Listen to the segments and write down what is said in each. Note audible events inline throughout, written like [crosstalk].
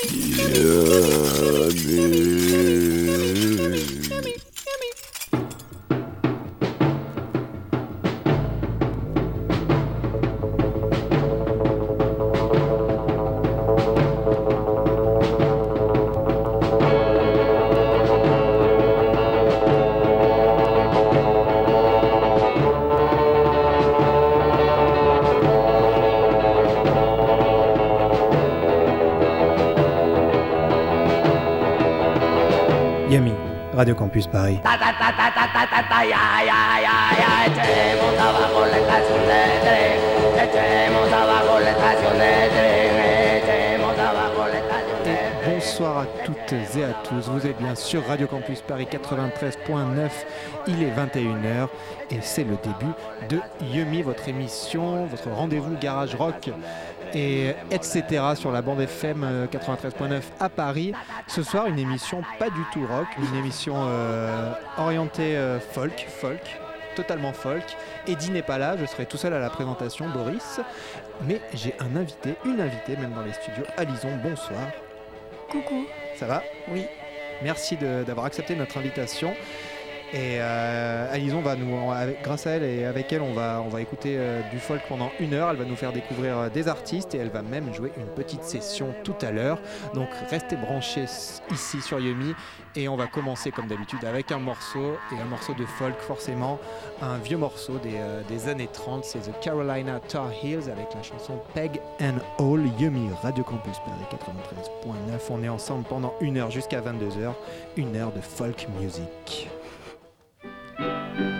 Radio Bonsoir à toutes et à tous. Vous êtes bien sur Radio Campus Paris 93.9. Il est 21h et c'est le début de Yumi, votre émission, votre rendez-vous Garage Rock et etc. sur la bande FM 93.9 euh, à Paris. Ce soir, une émission pas du tout rock, une émission euh, orientée euh, folk, folk, totalement folk. Eddie n'est pas là, je serai tout seul à la présentation, Boris. Mais j'ai un invité, une invitée même dans les studios. Alison, bonsoir. Coucou. Ça va? Oui. Merci d'avoir accepté notre invitation. Et euh, Alison va nous, grâce à elle et avec elle, on va, on va écouter euh, du folk pendant une heure. Elle va nous faire découvrir euh, des artistes et elle va même jouer une petite session tout à l'heure. Donc restez branchés ici sur Yumi et on va commencer comme d'habitude avec un morceau et un morceau de folk forcément, un vieux morceau des, des années 30. C'est The Carolina Tar Heels avec la chanson Peg and All Yumi Radio Campus Paris 93.9. On est ensemble pendant une heure jusqu'à 22h, une heure de folk music. Thank you.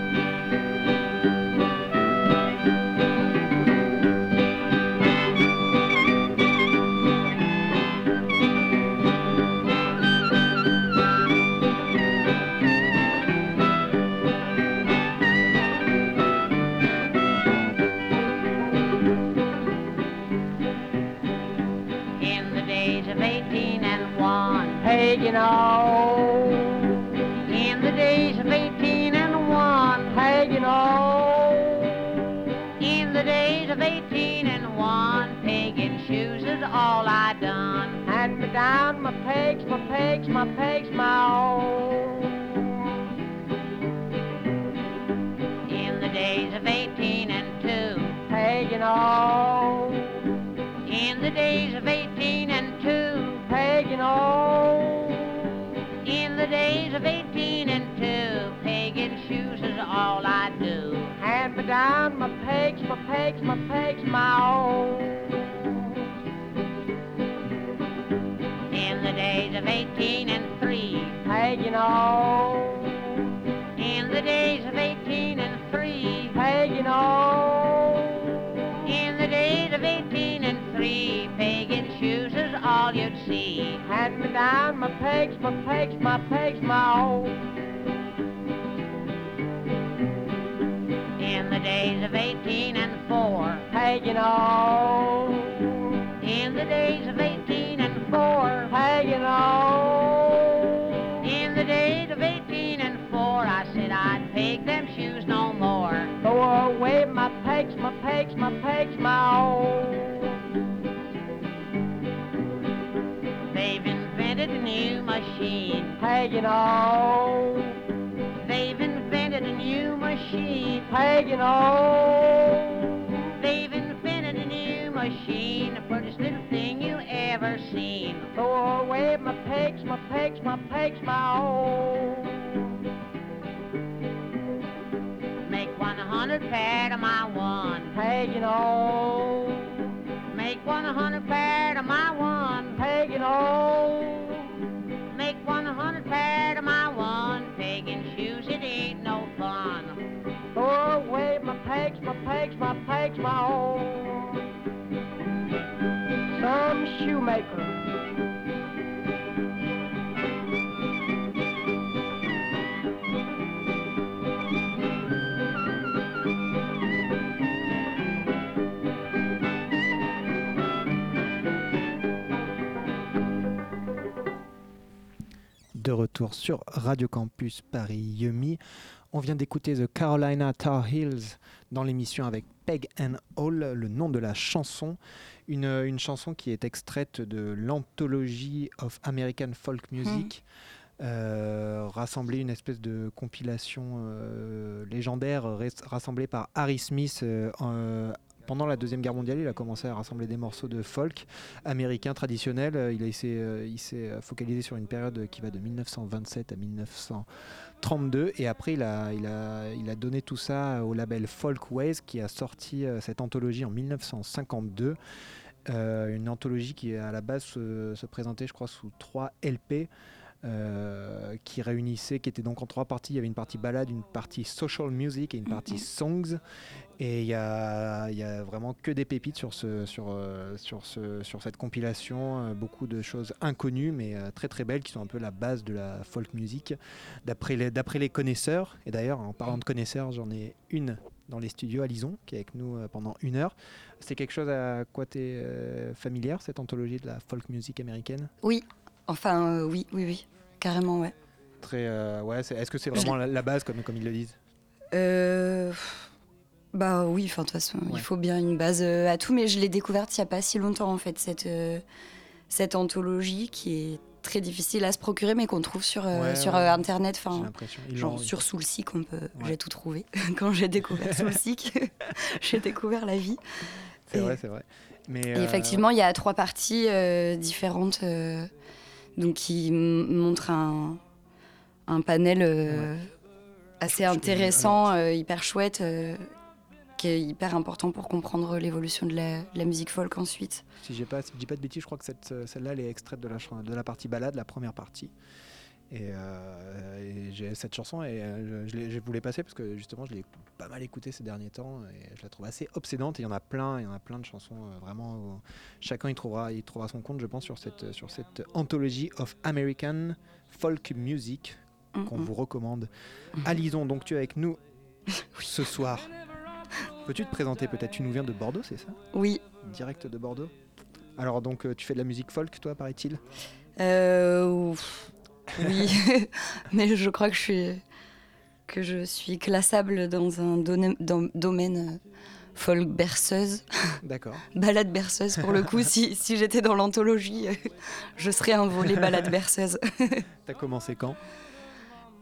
Machine. Pegging all. They've invented a new machine. The prettiest little thing you ever seen. Throw away my pegs, my pegs, my pegs, my own. Make 100 pair to my one. Pegging all. Make 100 pair to my one. Pegging all make de retour sur Radio Campus Paris Yumi. On vient d'écouter The Carolina Tar Heels dans l'émission avec Peg and Hall, le nom de la chanson. Une, une chanson qui est extraite de l'Anthology of American Folk Music. Euh, rassemblée, une espèce de compilation euh, légendaire rassemblée par Harry Smith euh, pendant la Deuxième Guerre mondiale. Il a commencé à rassembler des morceaux de folk américain traditionnel. Euh, euh, il s'est euh, focalisé sur une période qui va de 1927 à 1932. Et après, il a, donné tout ça au label Folkways qui a sorti cette anthologie en 1952. Euh, une anthologie qui à la base se, se présentait, je crois, sous trois LP. Euh, qui réunissait, qui était donc en trois parties. Il y avait une partie balade, une partie social music et une partie Mhm. songs. Et il y a, il y a vraiment que des pépites sur, ce, sur, euh, sur, ce, sur cette compilation. euh, beaucoup de choses inconnues, mais très très belles, qui sont un peu la base de la folk music, d'après les, les connaisseurs. Et d'ailleurs, en parlant de connaisseurs, j'en ai une dans les studios à Lison, qui est avec nous pendant une heure. C'est quelque chose à quoi tu es familière, cette anthologie de la folk music américaine? Oui, enfin euh, oui, oui, oui, carrément, ouais. Très, euh, ouais, Est-ce que c'est vraiment la, la base, comme, comme ils le disent? Euh, bah oui, enfin de toute façon, Ouais. il faut bien une base euh, à tout, mais je l'ai découverte il n'y a pas si longtemps en fait, cette, euh, cette anthologie qui est très difficile à se procurer, mais qu'on trouve sur, euh, Ouais, sur ouais. internet, J'ai enfin genre sur Soulseek, on peut, j'ai tout trouvé. [laughs] Quand j'ai découvert Soulseek, [laughs] j'ai découvert la vie. C'est vrai, c'est vrai. Mais, Et effectivement, il y a trois parties différentes, donc qui m- montrent un, un panel euh, assez intéressant, euh, hyper chouette, euh, qui est hyper important pour comprendre l'évolution de la, de la musique folk ensuite. Si, je dis pas de bêtises, je crois que celle-là, elle est extraite de la, de la partie balade, la première partie. Et, euh, et j'ai cette chanson et euh, je, je l'ai- je voulais passer parce que justement je l'ai pas mal écoutée ces derniers temps et je la trouve assez obsédante et il y en a plein, il y en a plein de chansons euh, vraiment où chacun il trouvera, il trouvera son compte je pense sur cette, sur cette anthologie of American folk music Mm, qu'on mm. vous recommande. Mhm. Alison, donc tu es avec nous [laughs] ce soir. Peux-tu te présenter peut-être? Tu nous viens de Bordeaux, c'est ça? Oui, Direct de Bordeaux Alors donc euh, tu fais de la musique folk toi paraît-il? Euh, oui, [laughs] mais je crois que je suis, que je suis classable dans un dans- domaine euh, folk berceuse. D'accord. [laughs] Balade berceuse, pour le coup, si, si j'étais dans l'anthologie, [laughs] je serais un volet balade berceuse. T'as commencé quand?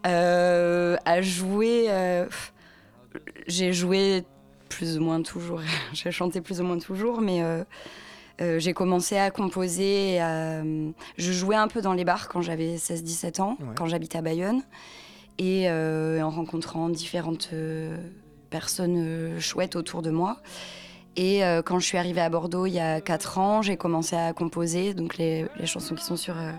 Euh, à jouer, euh, j'ai joué plus ou moins toujours, j'ai chanté plus ou moins toujours, mais euh, euh, j'ai commencé à composer. à- je jouais un peu dans les bars quand j'avais 16-17 ans, Ouais. quand j'habitais à Bayonne, et euh, en rencontrant différentes euh, personnes euh, chouettes autour de moi. Et euh, quand je suis arrivée à Bordeaux il y a 4 ans, j'ai commencé à composer donc les, les chansons qui sont sur, euh,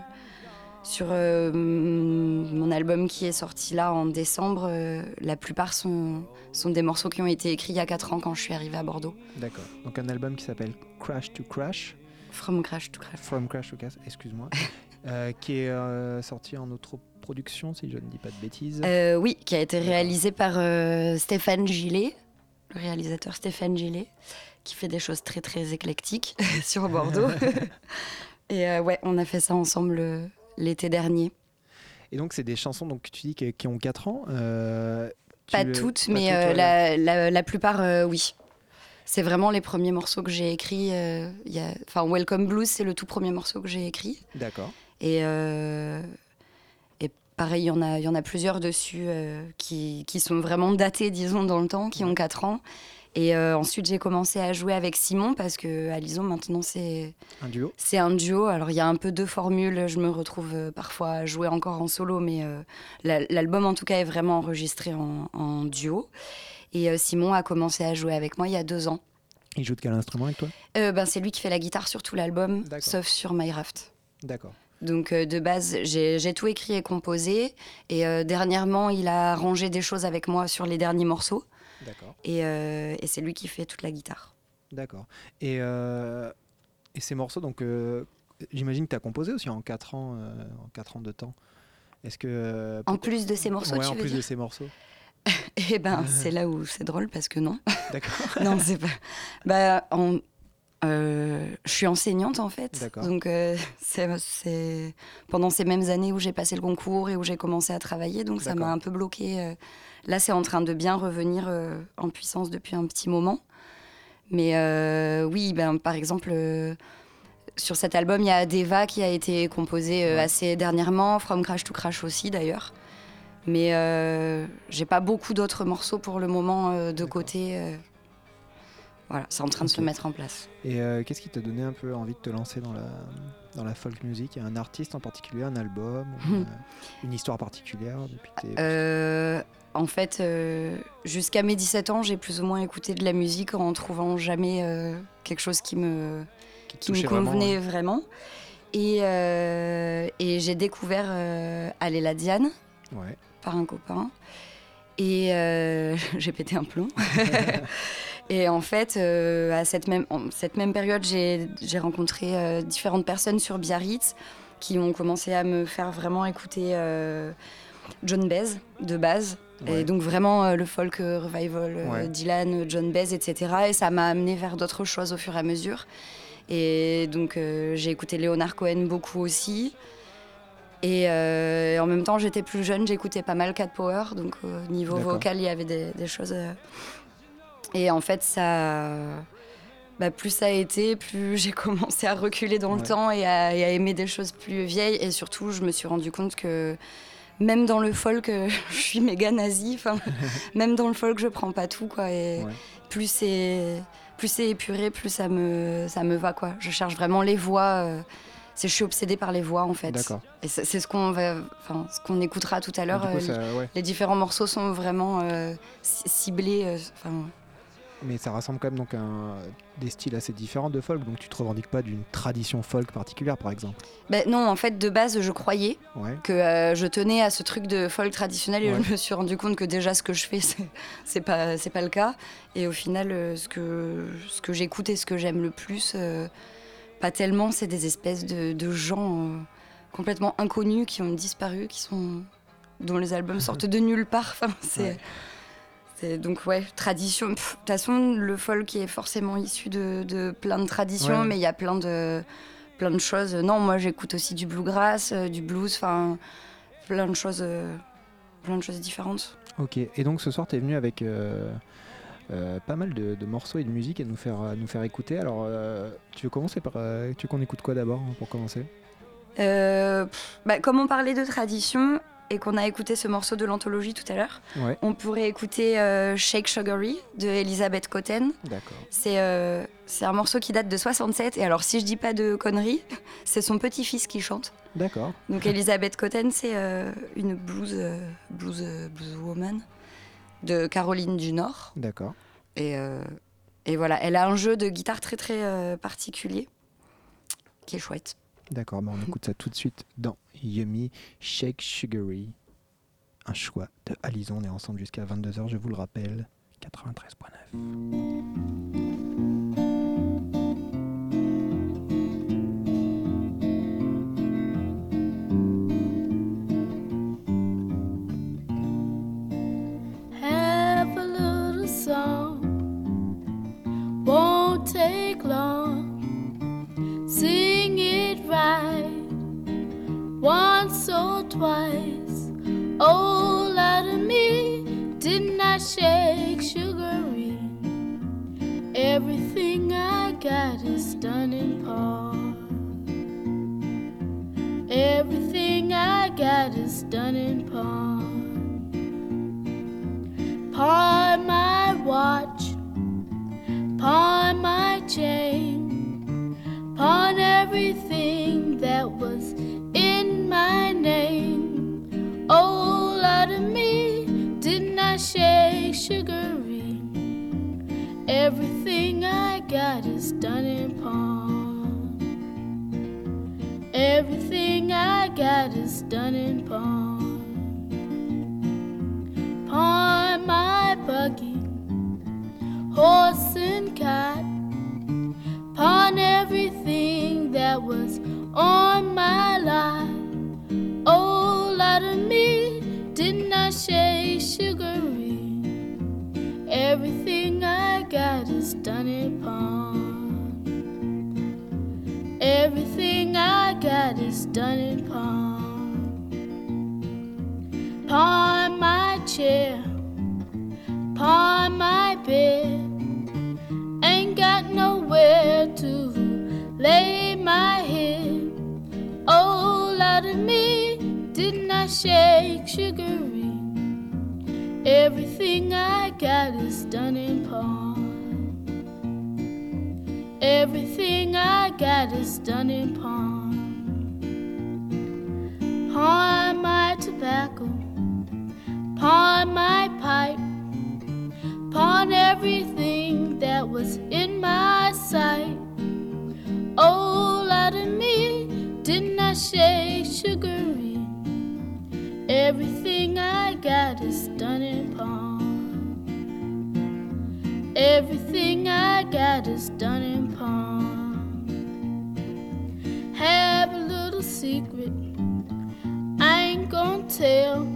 sur euh, mon album qui est sorti là en décembre. euh, la plupart sont, sont des morceaux qui ont été écrits il y a 4 ans quand je suis arrivée à Bordeaux. D'accord. Donc un album qui s'appelle Crash to Crash, From Crash to Crash. From Crash to Crash, excuse-moi, [laughs] euh, qui est sorti en autoproduction si je ne dis pas de bêtises. Oui, qui a été réalisé par Stéphane Gillet, le réalisateur Stéphane Gillet, qui fait des choses très très éclectiques [laughs] sur Bordeaux. [laughs] Et ouais, on a fait ça ensemble l'été dernier. Et donc c'est des chansons donc que tu dis qui, ont 4 ans. euh, Pas tu- toutes, pas mais toutes, euh, la, la- la plupart, euh, oui. C'est vraiment les premiers morceaux que j'ai écrits. Enfin, Welcome Blues, c'est le tout premier morceau que j'ai écrit. D'accord. Et, et pareil, il y, en a- y en a plusieurs dessus euh, qui, qui sont vraiment datés, disons, dans le temps, qui ont 4 ans. Et euh, ensuite, j'ai commencé à jouer avec Simon parce que Alison, maintenant, c'est Un duo. c'est un duo. Alors, il y a un peu deux formules. Je me retrouve euh, parfois à jouer encore en solo, mais euh, la- l'album, en tout cas, est vraiment enregistré en, en duo. Et euh, Simon a commencé à jouer avec moi il y a deux ans. Il joue de quel instrument avec toi? Ben, c'est lui qui fait la guitare sur tout l'album, sauf sur My Raft. D'accord. Donc euh, de base, j'ai j'ai tout écrit et composé. Et euh, dernièrement, il a arrangé des choses avec moi sur les derniers morceaux. D'accord. Et, euh, et c'est lui qui fait toute la guitare. D'accord. Et, euh, et ces morceaux, donc euh, j'imagine que tu as composé aussi en 4 ans, euh, en 4 ans de temps. Est-ce que. euh, En plus de ces morceaux, Ouais, tu en veux plus de ces morceaux. [laughs] Eh ben, [laughs] c'est là où c'est drôle parce que non. D'accord. [laughs] non, c'est pas. Bah, en- Euh, je suis enseignante en fait. D'accord. Donc euh, c'est pendant ces mêmes années où j'ai passé le concours et où j'ai commencé à travailler, donc ça m'a un peu bloqué. euh. Là, c'est en train de bien revenir euh, en puissance depuis un petit moment. Mais euh, oui, ben, par exemple, euh, sur cet album, il y a Deva qui a été composé Ouais. assez dernièrement, From Crash to Crash aussi d'ailleurs. Mais j'ai pas beaucoup d'autres morceaux pour le moment de côté. Voilà, c'est en train de se mettre en place. Et qu'est-ce qui t'a donné un peu envie de te lancer dans la, dans la folk music? Un artiste en particulier, un album, [laughs] une, une histoire particulière depuis que t'es- Euh, en fait, euh, jusqu'à mes 17 ans, j'ai plus ou moins écouté de la musique en trouvant jamais euh, quelque chose qui me, qui me vraiment, convenait vraiment. Et, euh, et j'ai découvert euh, Aléla Diane Ouais. par un copain. Et [laughs] j'ai pété un plomb. [laughs] et en fait, à cette même, en cette même période, j'ai rencontré différentes personnes sur Biarritz qui ont commencé à me faire vraiment écouter John Baez de base. Ouais. Et donc vraiment euh, le folk euh, revival, euh, Ouais. Dylan, John Baez, etc. Et ça m'a amené vers d'autres choses au fur et à mesure. Et donc j'ai écouté Leonard Cohen beaucoup aussi. Et en même temps, j'étais plus jeune, j'écoutais pas mal Cat Power, donc au niveau vocal, il y avait des, des choses. Et en fait, ça, bah, plus ça a été, plus [laughs] j'ai commencé à reculer dans le temps et à, et à aimer des choses plus vieilles. Et surtout, je me suis rendu compte que même dans le folk, euh, [laughs] je suis méga nazie. [laughs] Même dans le folk, je prends pas tout, quoi. Et Ouais. plus c'est plus c'est épuré, plus ça me ça me va, quoi. Je cherche vraiment les voix. euh, c'est je suis obsédée par les voix, en fait. D'accord. Et c'est ce qu'on va, enfin, ce qu'on écoutera tout à l'heure. Du coup, euh, ouais. Les différents morceaux sont vraiment ci- ciblés. enfin, Mais ça rassemble quand même donc un, des styles assez différents de folk, donc tu te revendiques pas d'une tradition folk particulière par exemple? ben non, en fait, de base, je croyais Ouais. que euh, je tenais à ce truc de folk traditionnel et Ouais. je me suis rendu compte que déjà ce que je fais, [laughs] c'est- pas, c'est pas le cas. Et au final, euh, ce que, ce que j'écoute et ce que j'aime le plus, euh, pas tellement, c'est des espèces de, de gens complètement inconnus qui ont disparu, qui sont dont les albums sortent de nulle part. [laughs] Enfin, c'est, Ouais. Donc ouais, tradition. De toute façon, le folk est forcément issu de, de plein de traditions, Ouais. mais il y a plein de plein de choses. Non, moi j'écoute aussi du bluegrass, euh, du blues, enfin plein de choses, euh, plein de choses différentes. Ok. Et donc ce soir tu es venu avec euh, euh, pas mal de, de morceaux et de musique à nous faire, à nous faire écouter. Alors euh, tu veux commencer par. tu veux qu'on écoute quoi d'abord hein, pour commencer? Pff, bah, comme on parlait de tradition et qu'on a écouté ce morceau de l'anthologie tout à l'heure, Ouais. on pourrait écouter euh, Shake Sugary de Elisabeth Cotten. D'accord. C'est euh, c'est un morceau qui date de 67 et alors si je dis pas de conneries, [laughs] c'est son petit-fils qui chante. D'accord. Donc [laughs] Elisabeth Cotten, c'est euh, une blues, blues, blues woman de Caroline du Nord. D'accord. Et, et voilà, elle a un jeu de guitare très très particulier qui est chouette. D'accord. Bah, on écoute ça tout de suite dans Yummy Shake Sugary. Un choix de Alison. On est ensemble jusqu'à 22h, je vous le rappelle. 93.9. Have a little song, won't take long. Once or twice. Oh, out of me, didn't I shake sugary? Everything I got is done in part. Everything I got is done in part. Pawn my watch, pawn my chain, pawn everything that was my name. Oh, out of me, didn't I shake sugary? Everything I got is done in pawn. Everything I got is done in pawn pawn my buggy, horse and cot, pawn everything that was on my lot. Lot of me, didn't I shake sugary? Everything I got is done in pawn. Everything I got is done in pawn. Pawn my chair, pawn my bed. Ain't got nowhere to lay my head. Oh, lot of me didn't I shake sugary? Everything I got is done in pawn. Everything I got is done in pawn. Pawn my tobacco, pawn my pipe, pawn everything that was in my sight. Oh, lot of me, didn't I say sugary? Everything I got is done in pawn. Everything I got is done in pawn. Have a little secret, I ain't gonna tell.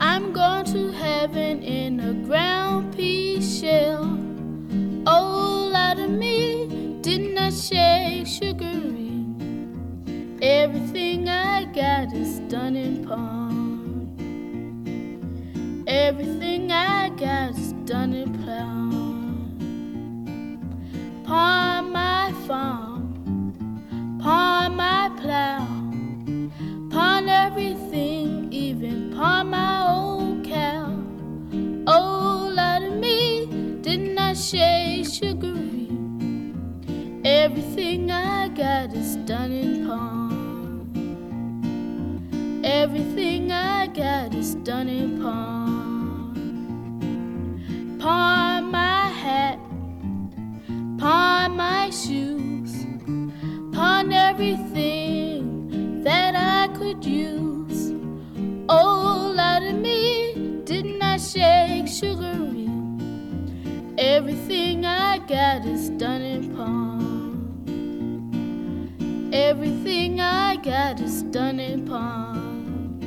I'm going to heaven in a ground pea shell. Oh, lot of me, didn't I shake sugary? Everything I got is done in pawn. Everything I got is done in pawn. Pawn my farm, pawn my plow, pawn everything, even pawn my old cow. Oh, lot of me, didn't I shake sugary? Everything I got is done in pawn. Everything I got is done in pawn. Pawn my hat, pawn my shoes, pawn everything that I could use. Oh, lot of me, didn't I shake sugary? Everything I got is done in pawn. Everything I got is done in pawn.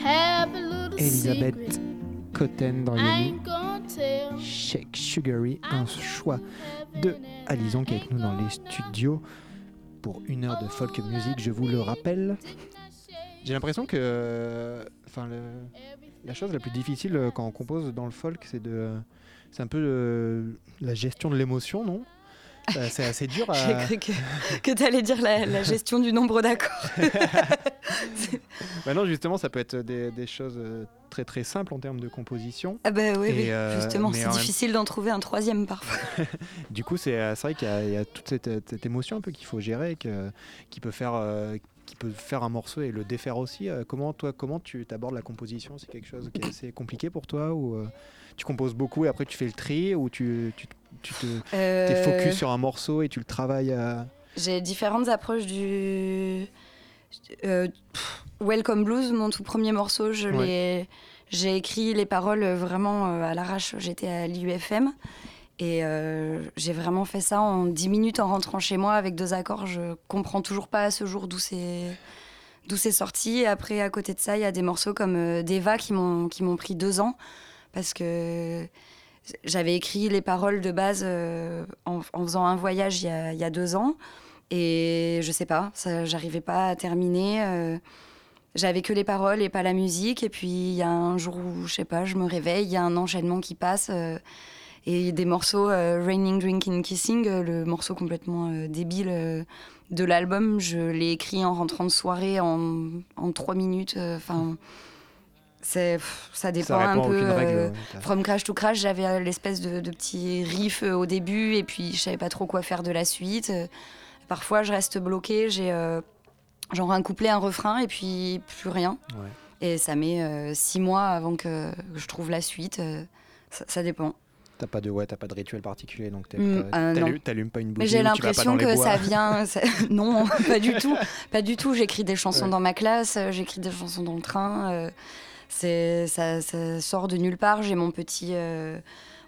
Have a little Elisabeth secret. Cotten dans I les ain't gonna tell. Shake Sugary, un choix de Alison qui est avec nous dans les studios pour une heure de folk music, je vous le rappelle. J'ai l'impression que enfin, le- la chose la plus difficile euh, quand on compose dans le folk, c'est de, c'est un peu euh, la gestion de l'émotion, non? Euh, C'est assez dur à. [laughs] J'ai cru que, que tu allais dire la, la gestion du nombre d'accords. [laughs] [laughs] Bah non, justement, ça peut être des, des choses très très simples en termes de composition. Ah bah oui, euh, justement, c'est même- difficile d'en trouver un troisième parfois. [laughs] Du coup, c'est euh, c'est vrai qu'il y, a- il y a toute cette, cette émotion un peu qu'il faut gérer, que- qui peut faire. euh, qui peut faire un morceau et le défaire aussi. Euh, comment toi, comment tu abordes la composition? C'est quelque chose qui est assez compliqué pour toi ou euh, tu composes beaucoup et après tu fais le tri ou tu, tu, tu te Euh, focus sur un morceau et tu le travailles à... J'ai différentes approches du. Euh, Welcome Blues, mon tout premier morceau, je Ouais. l'ai. J'ai écrit les paroles vraiment euh, à l'arrache. J'étais à l'IUFM et euh, j'ai vraiment fait ça en 10 minutes en rentrant chez moi avec deux accords. Je comprends toujours pas à ce jour d'où c'est d'où c'est sorti. Et après, à côté de ça, il y a des morceaux comme euh, Deva qui m'ont qui m'ont pris deux ans parce que j'avais écrit les paroles de base euh, en, en faisant un voyage il y a, il y a deux ans. Et je sais pas, j'arrivais pas à terminer. euh, j'avais que les paroles et pas la musique. Et puis il y a un jour où, je sais pas, je me réveille, il y a un enchaînement qui passe. euh, et des morceaux, euh, Raining, Drinking, Kissing, le morceau complètement débile de l'album, je l'ai écrit en rentrant de soirée en, en trois minutes. Enfin, c'est ça dépend Ça un peu. règle. From Crash to Crash, j'avais l'espèce de, de petit riff au début et puis je savais pas trop quoi faire de la suite. Parfois, je reste bloquée, j'ai euh, genre un couplet, un refrain et puis plus rien. Ouais. Et ça met euh, six mois avant que je trouve la suite. euh, ça, ça dépend. T'as pas de ouais, t'as pas de rituel particulier, donc Mm, t'allumes pas une bougie. Mais j'ai l'impression que ça vient. [laughs] ça- [laughs] non, pas du tout. Pas du tout. J'écris des chansons Ouais. dans ma classe, j'écris des chansons dans le train. c'est ça, ça sort de nulle part. J'ai mon petit. euh,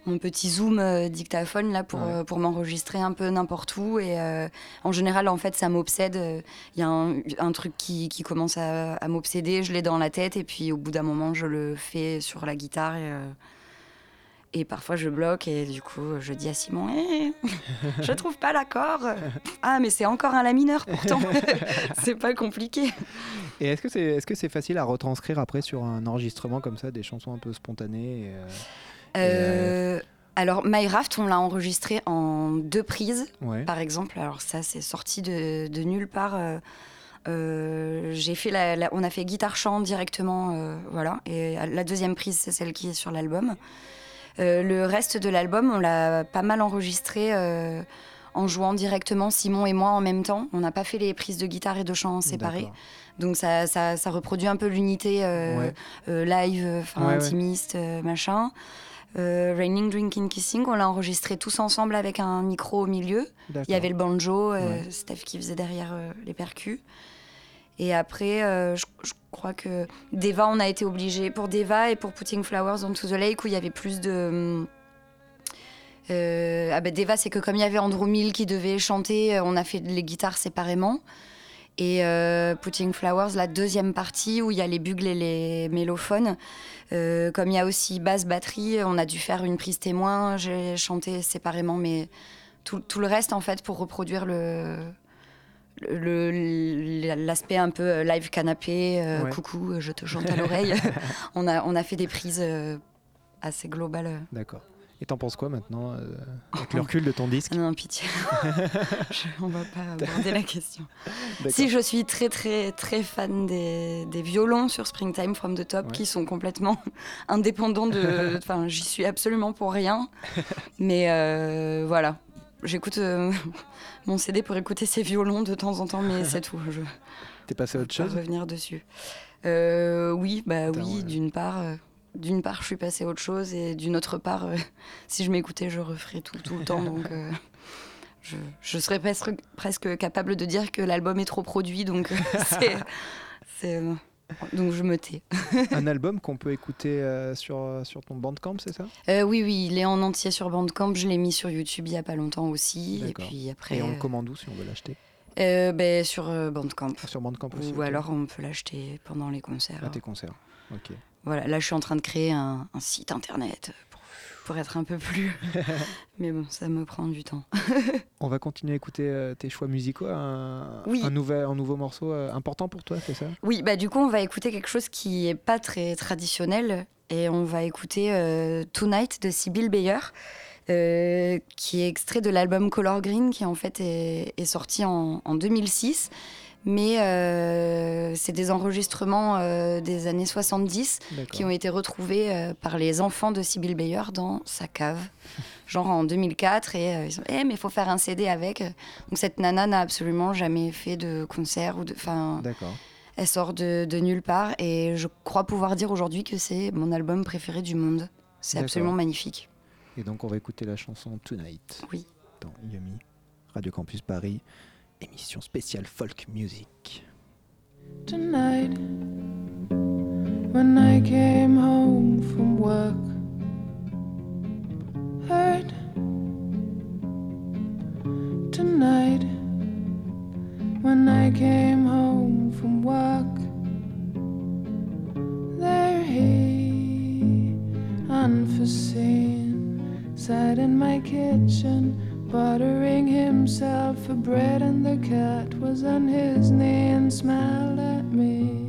mon petit zoom euh, dictaphone là pour, Ouais. euh, pour m'enregistrer un peu n'importe où et euh, en général en fait ça m'obsède il y a un, un truc qui, qui commence à, à m'obséder je l'ai dans la tête et puis au bout d'un moment je le fais sur la guitare et, Et parfois je bloque et du coup je dis à Simon, Eh, je trouve pas l'accord. Ah mais c'est encore un la mineur pourtant. [laughs] c'est pas compliqué. Et est-ce que c'est est -ce c'est facile à retranscrire après sur un enregistrement comme ça, des chansons un peu spontanées et, euh, alors My Raft, on l'a enregistré en deux prises. ouais. Par exemple, alors ça c'est sorti de, de nulle part. euh, euh, j'ai fait la, la- on a fait guitare chant directement, euh, voilà. Et la deuxième prise c'est celle qui est sur l'album. Euh, le reste de l'album, on l'a pas mal enregistré en jouant directement Simon et moi en même temps. On n'a pas fait les prises de guitare et de chant séparées, donc ça, ça, ça reproduit un peu l'unité Ouais. live, Ouais, intimiste, machin. Euh, Raining, Drinking, Kissing, on l'a enregistré tous ensemble avec un micro au milieu. Il y avait le banjo, euh, Ouais. Steph qui faisait derrière euh, les percus. Et après, euh, je, je crois que Deva, on a été obligé pour Deva et pour Putting Flowers onto the Lake où il y avait plus de. Ah ben Deva, c'est que comme il y avait Andrew Mill qui devait chanter, on a fait les guitares séparément. Et euh, Putting Flowers, la deuxième partie où il y a les bugles et les mélophones. Euh, comme il y a aussi basse batterie, on a dû faire une prise témoin. J'ai chanté séparément, mais tout, tout le reste en fait pour reproduire le l'aspect un peu euh, live canapé, euh, Ouais. coucou, je te chante à [laughs] l'oreille. [laughs] on, a, on a fait des prises assez globales. D'accord. Et t'en penses quoi maintenant, euh, avec le [laughs] recul de ton disque Non, pitié. [laughs] Je- on va pas aborder la question. Si je suis très très très fan des, des violons sur Springtime from the Top Ouais. qui sont complètement [laughs] indépendants de. Enfin, j'y suis absolument pour rien. Mais euh, voilà, j'écoute euh, mon CD pour écouter ces violons de temps en temps, mais c'est tout. Je T'es passé à autre chose? revenir dessus. Euh, oui, bah oui, d'une part. D'une part, je suis passée à autre chose, et d'une autre part, euh, [laughs] si je m'écoutais, je referais tout, tout le temps. [laughs] Donc, euh, je, je serais presque, presque capable de dire que l'album est trop produit. Donc, euh, [laughs] c'est, donc je me tais. Un album qu'on peut écouter euh, sur, sur ton Bandcamp, c'est ça? Euh, oui, oui, il est en entier sur Bandcamp. Je l'ai mis sur YouTube il y a pas longtemps aussi. Et D'accord. puis après, Et on le commande où si on veut l'acheter? euh, ben, sur Bandcamp. Ah, Sur Bandcamp aussi Ou alors on peut l'acheter pendant les concerts. À tes concerts. Ok. Voilà, là je suis en train de créer un, un site internet pour, pour être un peu plus. [laughs] Mais bon, ça me prend du temps. [laughs] On va continuer à écouter euh, tes choix musicaux. Un, Oui. un, nouvel, un nouveau morceau euh, important pour toi, c'est ça? Oui, bah du coup on va écouter quelque chose qui est pas très traditionnel et on va écouter euh, Tonight de Sibyl Bayer. qui est extrait de l'album Color Green qui en fait est, est sorti en, en 2006 mais euh, c'est des enregistrements euh, des années 70 qui ont été retrouvés euh, par les enfants de Sibyl Bayer dans sa cave, [laughs] genre en 2004. Et ils ont eh, mais il faut faire un CD avec. Donc cette nana n'a absolument jamais fait de concert ou de. D'accord. elle sort de, de nulle part. Et je crois pouvoir dire aujourd'hui que c'est mon album préféré du monde. C'est absolument magnifique. Et donc, on va écouter la chanson Tonight Oui. dans Yumi, Radio Campus Paris, émission spéciale folk music. tonight when I came home from work. Hurt tonight when I came home from work. There he, unforeseen, sat in my kitchen buttering himself a bread and the cat was on his knee and smiled at me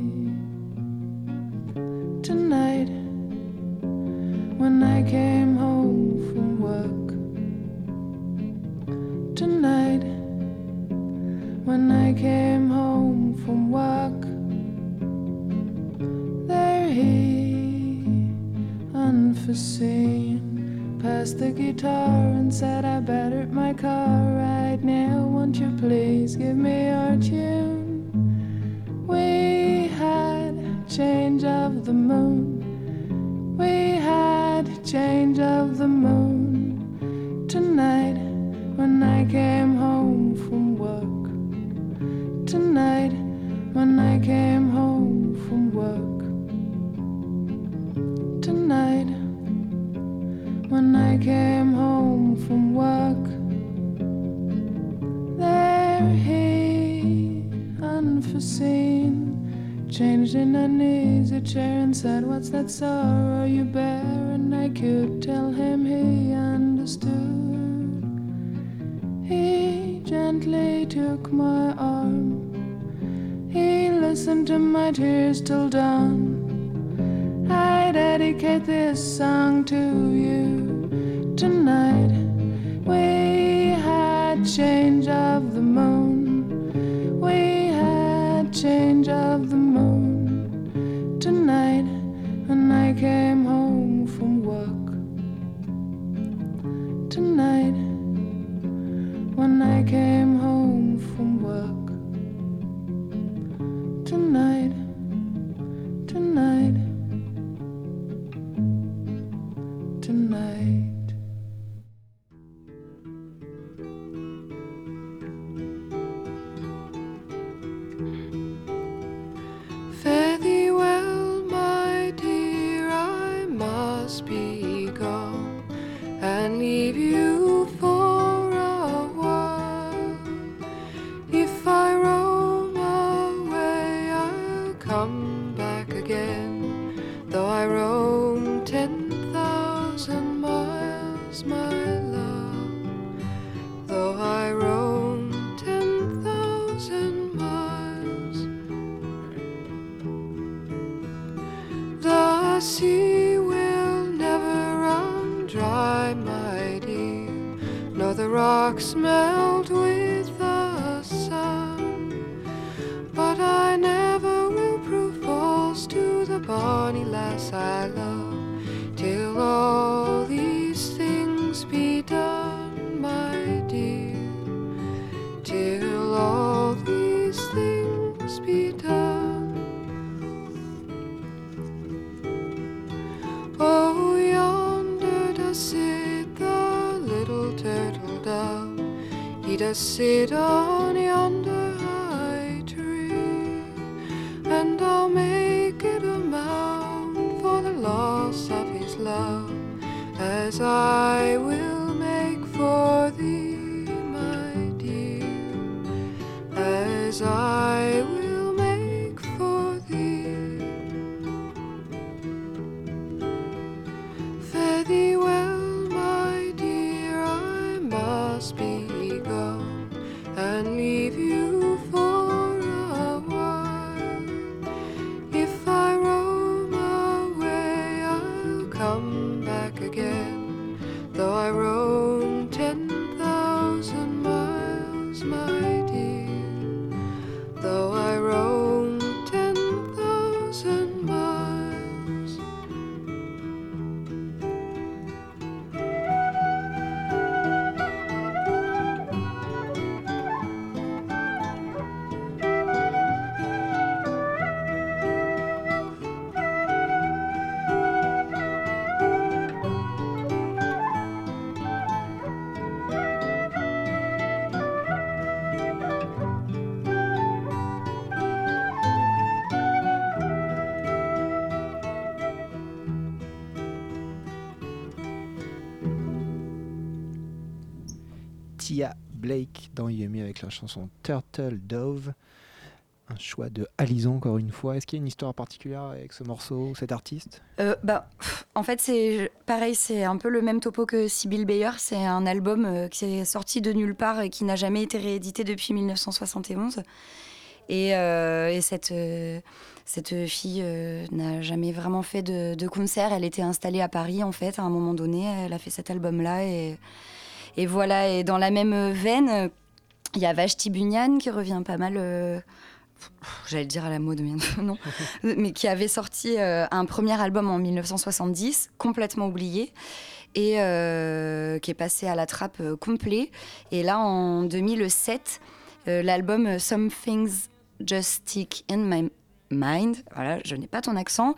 Blake dans Yumi avec la chanson Turtle Dove. Un choix de Alison encore une fois. Est-ce qu'il y a une histoire particulière avec ce morceau, cet artiste? Euh, bah, en fait, c'est pareil, c'est un peu le même topo que Sibyl Bayer. C'est un album euh, qui est sorti de nulle part et qui n'a jamais été réédité depuis 1971. Et, euh, et cette, euh, cette fille n'a jamais vraiment fait de, de concert. Elle était installée à Paris, en fait, à un moment donné. Elle a fait cet album-là. Et, et voilà, et dans la même veine, il y a Vashti Bunyan qui revient pas mal. euh, J'allais dire à la mode, mais [laughs] non. mais qui avait sorti euh, un premier album en 1970, complètement oublié, et euh, qui est passé à la trappe euh, complet. Et là, en 2007, euh, l'album Some Things Just Stick in My Mind, voilà, je n'ai pas ton accent,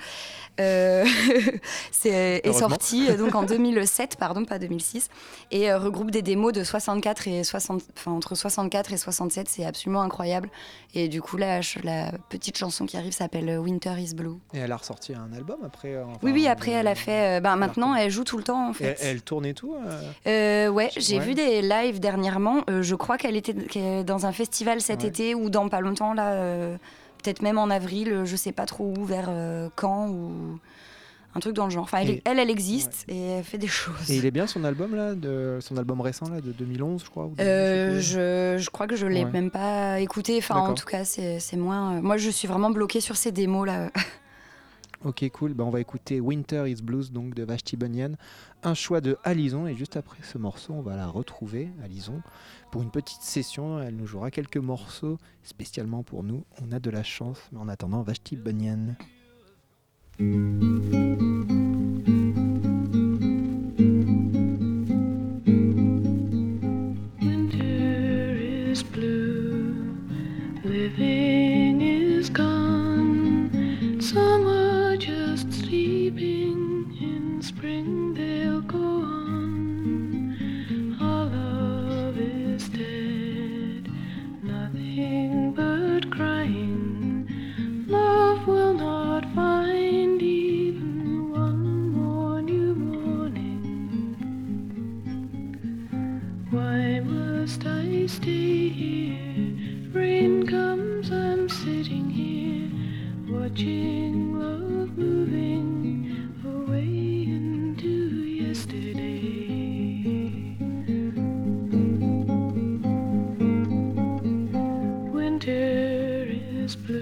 euh, [laughs] c'est, est Heureusement. sorti euh, donc en 2007, pardon, pas 2006, et euh, regroupe des démos de 64 et 60, enfin entre 64 et 67, c'est absolument incroyable. Et du coup, la, ch- la petite chanson qui arrive s'appelle euh, Winter is Blue. Et elle a ressorti un album après euh, enfin, oui, oui, après, elle a fait. euh, ben, maintenant, elle joue tout le temps, en fait. elle, elle tourne et tout euh Euh, ouais, j'ai Ouais. vu des lives dernièrement. Euh, je crois qu'elle était est dans un festival cet Ouais. été ou dans pas longtemps, là. Euh, peut-être même en avril, je sais pas trop où, vers euh, quand ou un truc dans le genre. Enfin, elle, Et- elle, elle existe et elle fait des [laughs] choses. Et il est bien son album là, de son album récent là, de 2011, je crois. ou Euh, je crois que je l'ai Ouais. même pas écouté. Enfin, en tout cas, c'est moins. euh, moi, je suis vraiment bloquée sur ces démos là. [laughs] Ok, cool. Bah, on va écouter Winter is Blues donc de Vashti Bunyan, un choix de Alison. Et juste après ce morceau, on va la retrouver, Alison, pour une petite session. Elle nous jouera quelques morceaux spécialement pour nous. On a de la chance. Mais en attendant, Vashti Bunyan. Just sleeping, in spring stay here? Rain comes, I'm sitting here, watching love moving away into yesterday. Winter is blue,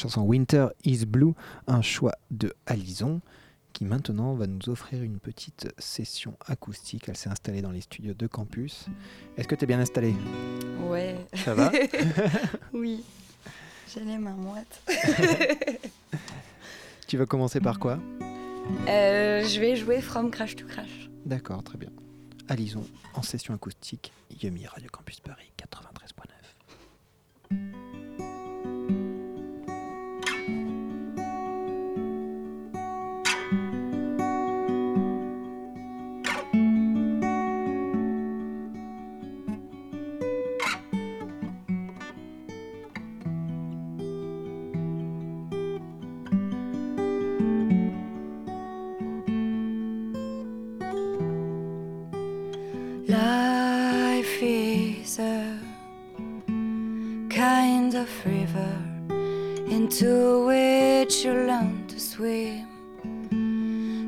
chanson Winter is Blue, un choix de Alison qui maintenant va nous offrir une petite session acoustique. Elle s'est installée dans les studios de campus. Est-ce que tu es bien installée? Ouais. Ça va? [laughs] Oui. J'ai les mains moites. [laughs] Tu vas commencer par quoi? Euh, je vais jouer From Crash to Crash. D'accord, très bien. Alison en session acoustique, Yummy Radio Campus Paris 93.9.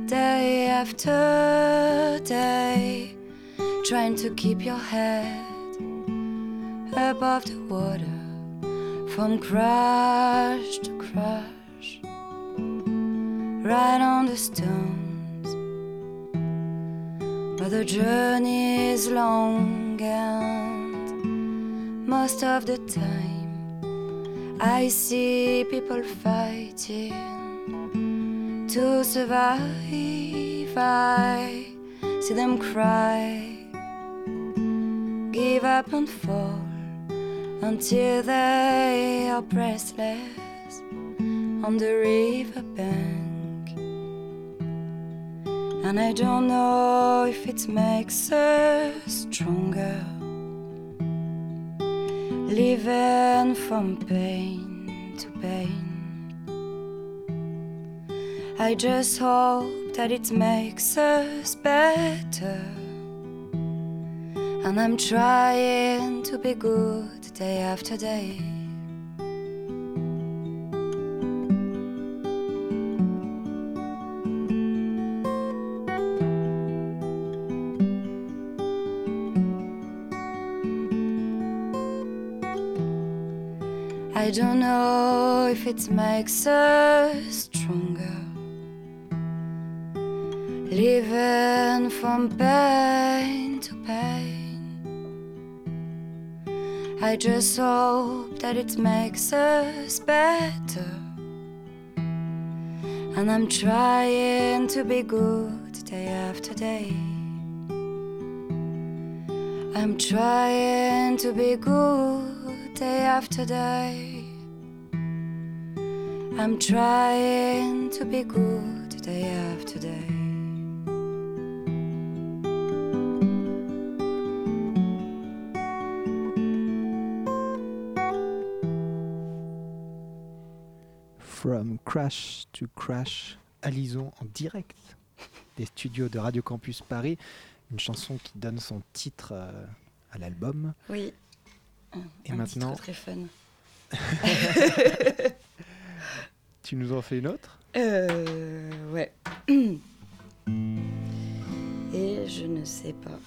day after day, trying to keep your head above the water from crash to crash, right on the stones. But the journey is long and most of the time I see people fighting to survive. I see them cry, give up and fall until they are breathless on the riverbank. And I don't know if it makes us stronger. Living from pain to pain. I just hope that it makes us better. And I'm trying to be good day after day. I don't know if it makes us living from pain to pain. I just hope that it makes us better. And I'm trying to be good day after day. I'm trying to be good day after day. I'm trying to be good day after day. From Crash to Crash, Alison en direct des studios de Radio Campus Paris. Une chanson qui donne son titre euh, à l'album. Oui. Et Un maintenant, titre très fun. [laughs] tu nous en fais une autre? Euh, ouais. [clears throat] Et je ne sais pas.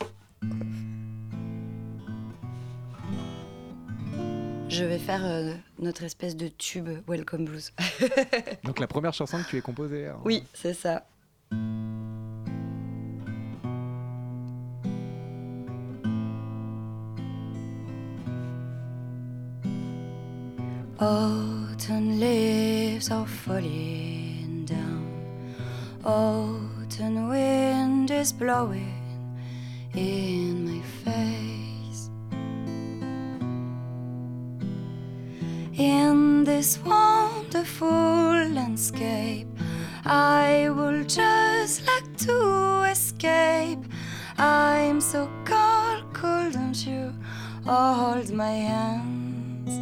Je vais faire euh, notre espèce de tube Welcome Blues. [laughs] Donc la première chanson que tu as composée. hein. oui, c'est ça. Autumn leaves are falling down. Autumn wind is blowing in my face. In this wonderful landscape, I would just like to escape. I'm so cold, couldn't you hold my hands?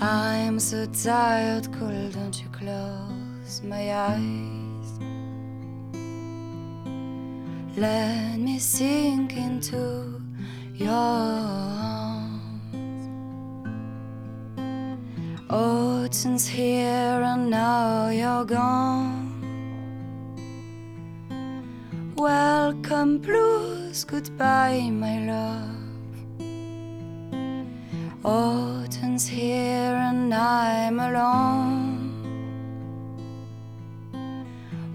I'm so tired, couldn't you close my eyes? Let me sink into your arms. Oh, Autumn's here and now you're gone. Welcome, blues, goodbye, my love. Oh, Autumn's here and I'm alone.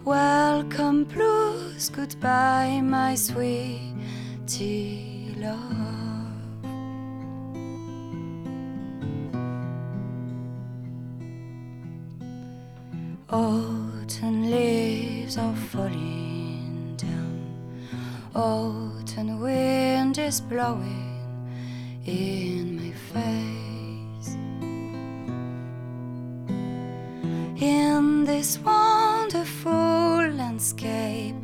Welcome, blues, goodbye, my sweetie love. Autumn leaves are falling down. Autumn wind is blowing in my face. In this wonderful landscape,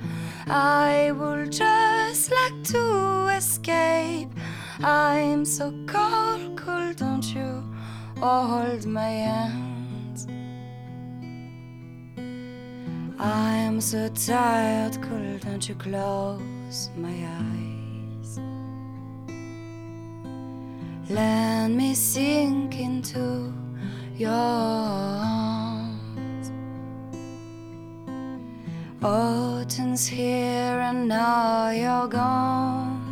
I would just like to escape. I'm so cold, cold, don't you hold my hands? I'm so tired, cold, don't you close my eyes? Let me sink into your arms. Autumn's here and now you're gone.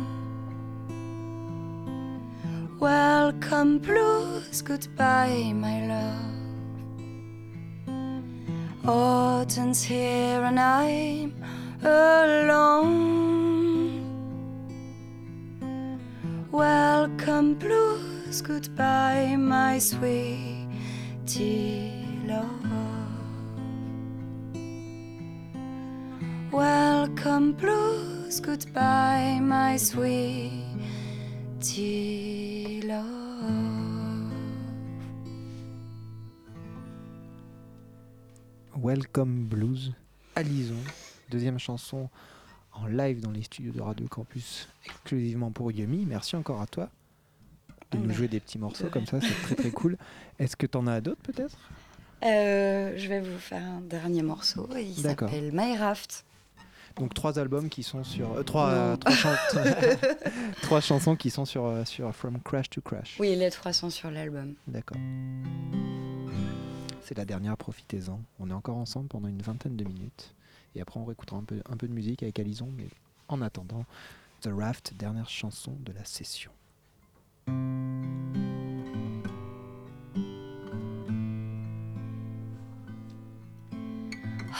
Welcome, blues, goodbye, my love. Autumn's here and I'm alone. Welcome, blues, goodbye, my sweetie love. Welcome, blues, goodbye, my sweetie love. Welcome Blues, Alison, deuxième chanson en live dans les studios de Radio Campus exclusivement pour Yumi. Merci encore à toi de nous jouer des petits morceaux comme ça, c'est très très cool. Est-ce que tu en as d'autres peut-être? Euh, je vais vous faire un dernier morceau. Il s'appelle My Raft. Donc trois albums qui sont sur euh, trois, euh, trois, [laughs] [laughs] trois chansons qui sont sur sur From Crash to Crash. Oui, les trois sont sur l'album. D'accord. C'est la dernière, profitez-en. On est encore ensemble pendant une vingtaine de minutes. Et après, on réécoutera un peu, de musique avec Alison. Mais en attendant, The Raft, dernière chanson de la session.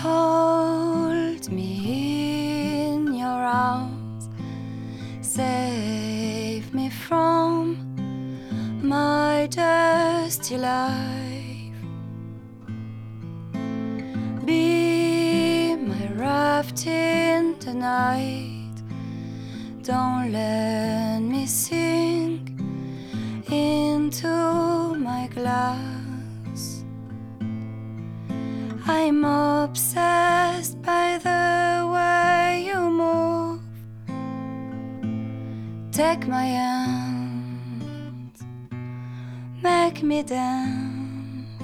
Hold me in your arms, save me from my dusty life. Raft in the night, don't let me sink into my glass. I'm obsessed by the way you move. Take my hand, make me dance,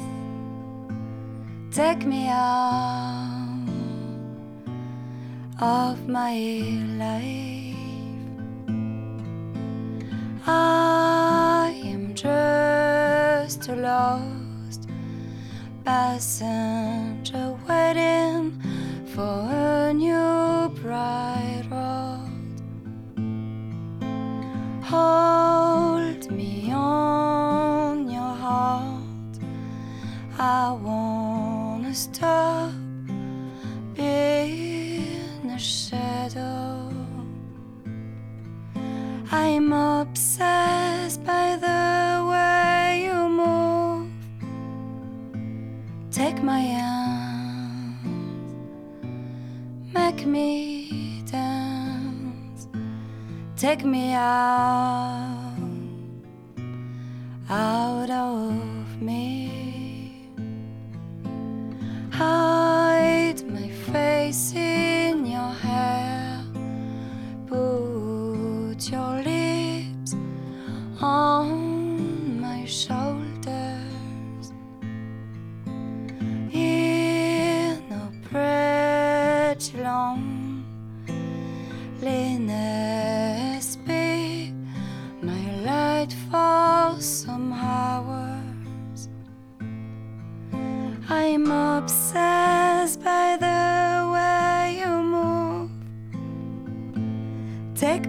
take me out of my life. I am just a lost passenger waiting for a new bright road. Hold me on your heart. I wanna stop shadow. I'm obsessed by the way you move. Take my hand, make me dance, take me out, out of me. My face in your hair,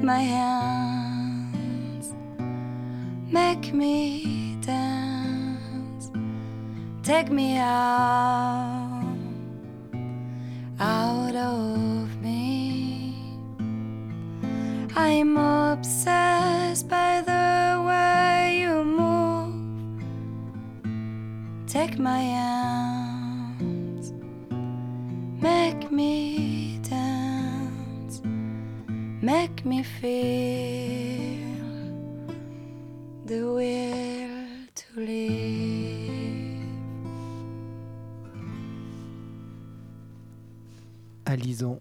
my hands, make me dance, take me out, out of me. I'm obsessed by the way you move. Take my hands, make me make me feel the will to live. Alison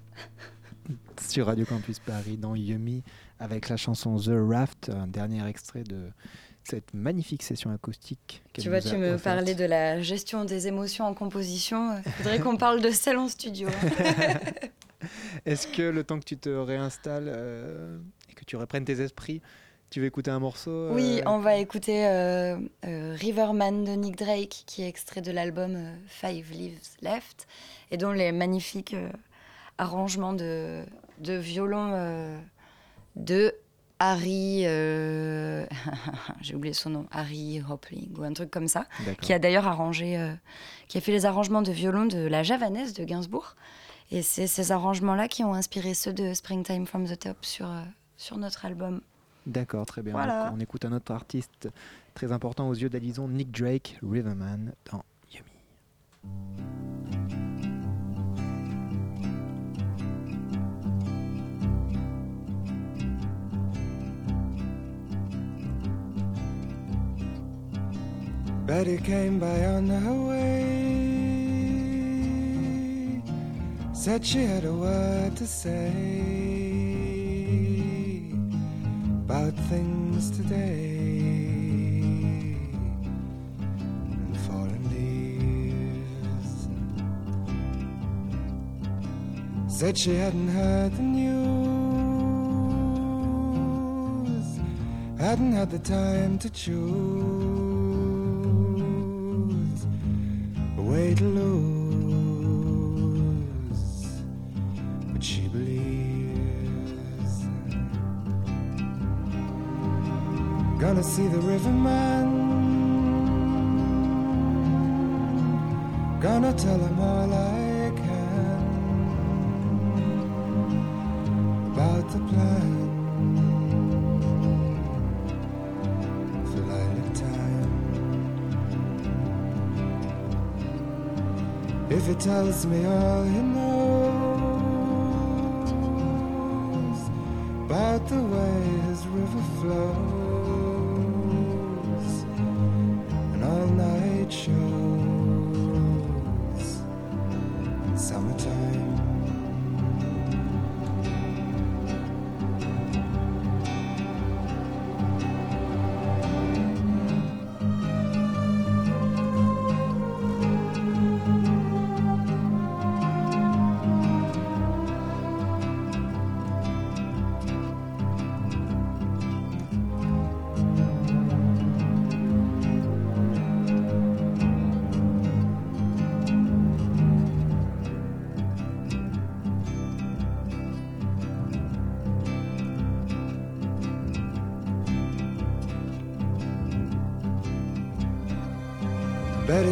[laughs] sur Radio Campus Paris dans Yumi avec la chanson The Raft, un dernier extrait de cette magnifique session acoustique. Tu vois, tu me offerte. parlais de la gestion des émotions en composition. Il faudrait qu'on parle de [laughs] celle en studio. [laughs] [laughs] Est-ce que le temps que tu te réinstalles euh, et que tu reprennes tes esprits, tu veux écouter un morceau Oui, euh, on va écouter euh, Riverman de Nick Drake, qui est extrait de l'album Five Leaves Left, et dont les magnifiques arrangements de, de violon de Harry. euh, [laughs] J'ai oublié son nom, Harry Hopling, ou un truc comme ça, qui a d'ailleurs arrangé, euh, qui a fait les arrangements de violon de La Javanaise de Gainsbourg. Et c'est ces arrangements-là qui ont inspiré ceux de Springtime from the Top sur, euh, sur notre album. D'accord, très bien. Voilà. On écoute un autre artiste très important aux yeux d'Alison, Nick Drake, Riverman, dans Yumi. Betty came by on her way. Said she had a word to say about things today fallen leaves. Said she hadn't heard the news, hadn't had the time to choose a way to lose, Gonna see the riverman. Gonna tell him all I can about the plan. If he tells me all he knows about the way his river flows. it shows.